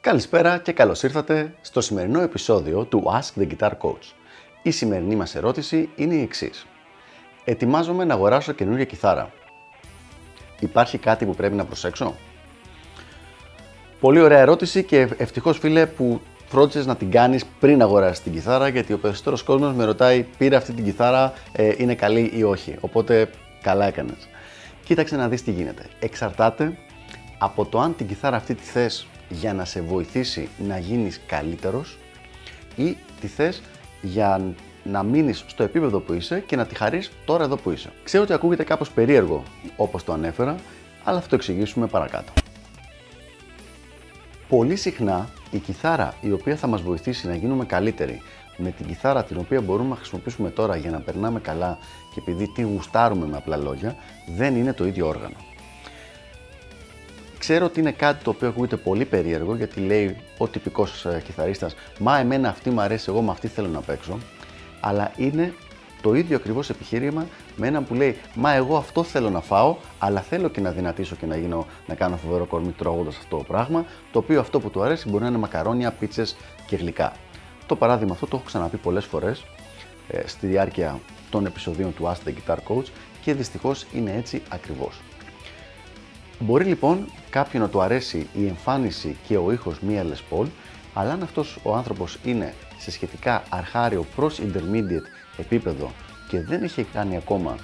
Καλησπέρα και καλώς ήρθατε στο σημερινό επεισόδιο του Ask the Guitar Coach. Η σημερινή μας ερώτηση είναι η εξής. Ετοιμάζομαι να αγοράσω καινούργια κιθάρα. Υπάρχει κάτι που πρέπει να προσέξω; Πολύ ωραία ερώτηση και ευτυχώς φίλε που φρόντισε να την κάνεις πριν αγοράσεις την κιθάρα γιατί ο περισσότερος κόσμος με ρωτάει πήρε αυτή την κιθάρα, ε, είναι καλή ή όχι. Οπότε καλά έκανες. Κοίταξε να δεις τι γίνεται. Εξαρτάται από το αν την κιθάρα αυτή τη θες για να σε βοηθήσει να γίνεις καλύτερος ή τη θες για να μείνεις στο επίπεδο που είσαι και να τη χαρείς τώρα εδώ που είσαι. Ξέρω ότι ακούγεται κάπως περίεργο όπως το ανέφερα, αλλά θα το εξηγήσουμε παρακάτω. Πολύ συχνά η κιθάρα η οποία θα μας βοηθήσει να γίνουμε καλύτεροι με την κιθάρα την οποία μπορούμε να χρησιμοποιήσουμε τώρα για να περνάμε καλά και επειδή τη γουστάρουμε με απλά λόγια, δεν είναι το ίδιο όργανο. Ξέρω ότι είναι κάτι το οποίο ακούγεται πολύ περίεργο γιατί λέει ο τυπικός ε, κιθαρίστας Μα εμένα αυτή μου αρέσει, εγώ με αυτή θέλω να παίξω. Αλλά είναι το ίδιο ακριβώς επιχείρημα με έναν που λέει Μα εγώ αυτό θέλω να φάω, αλλά θέλω και να δυνατήσω και να, γίνω, να κάνω φοβερό κορμί τρώγοντας αυτό το πράγμα. Το οποίο αυτό που του αρέσει μπορεί να είναι μακαρόνια, πίτσες και γλυκά. Το παράδειγμα αυτό το έχω ξαναπεί πολλές φορές ε, στη διάρκεια των επεισοδίων του Ask the Guitar Coach και δυστυχώς είναι έτσι ακριβώς. Μπορεί λοιπόν κάποιον να του αρέσει η εμφάνιση και ο ήχος μία Les Paul, αλλά αν αυτός ο άνθρωπος είναι σε σχετικά αρχάριο προς intermediate επίπεδο και δεν έχει κάνει ακόμα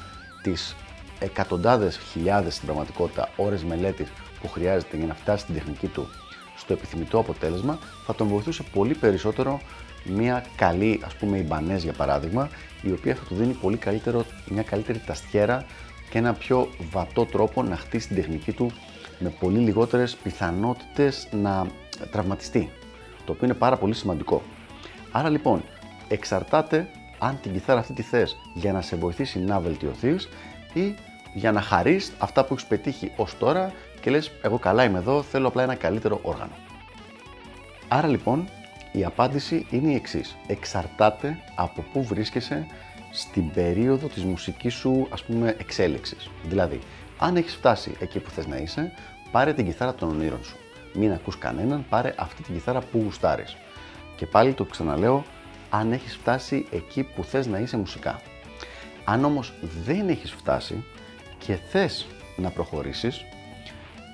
τις εκατοντάδες χιλιάδες στην πραγματικότητα ώρες μελέτης που χρειάζεται για να φτάσει την τεχνική του στο επιθυμητό αποτέλεσμα, θα τον βοηθούσε πολύ περισσότερο μια καλή, ας πούμε, Ιμπανές για παράδειγμα, η οποία θα του δίνει πολύ καλύτερο, μια καλύτερη ταστιέρα και ένα πιο βατό τρόπο να χτίσει την τεχνική του με πολύ λιγότερες πιθανότητες να τραυματιστεί, το οποίο είναι πάρα πολύ σημαντικό. Άρα λοιπόν, εξαρτάται αν την κιθάρα αυτή τη θες για να σε βοηθήσει να βελτιωθείς ή για να χαρείς αυτά που έχεις πετύχει ως τώρα και λες εγώ καλά είμαι εδώ, θέλω απλά ένα καλύτερο όργανο. Άρα λοιπόν η απάντηση είναι η εξής. Εξαρτάται από πού βρίσκεσαι στην περίοδο της μουσικής σου ας πούμε εξέλιξης. Δηλαδή, αν έχεις φτάσει εκεί που θες να είσαι, πάρε την κιθάρα των ονείρων σου. Μην ακούς κανέναν, πάρε αυτή την κιθάρα που γουστάρεις. Και πάλι το ξαναλέω, αν έχεις φτάσει εκεί που θες να είσαι μουσικά. Αν όμως δεν έχεις φτάσει και θες να προχωρήσεις,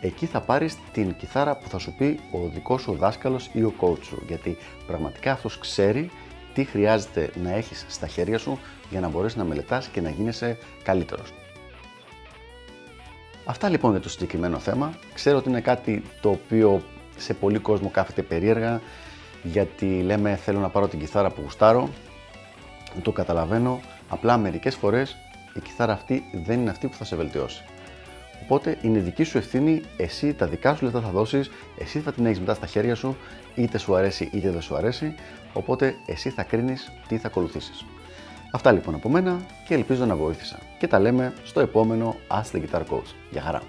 εκεί θα πάρεις την κιθάρα που θα σου πει ο δικός σου δάσκαλος ή ο coach σου, γιατί πραγματικά αυτός ξέρει τι χρειάζεται να έχεις στα χέρια σου για να μπορέσεις να μελετάς και να γίνεσαι καλύτερος. Αυτά λοιπόν για το συγκεκριμένο θέμα. Ξέρω ότι είναι κάτι το οποίο σε πολύ κόσμο κάθεται περίεργα γιατί λέμε θέλω να πάρω την κιθάρα που γουστάρω. Το καταλαβαίνω, απλά μερικές φορές η κιθάρα αυτή δεν είναι αυτή που θα σε βελτιώσει. Οπότε είναι δική σου ευθύνη, εσύ τα δικά σου λεφτά θα δώσεις, εσύ θα την έχεις μετά στα χέρια σου, είτε σου αρέσει είτε δεν σου αρέσει. Οπότε εσύ θα κρίνεις τι θα ακολουθήσεις. Αυτά λοιπόν από μένα και ελπίζω να βοήθησα. Και τα λέμε στο επόμενο Ask the Guitar Coach. Γεια χαρά!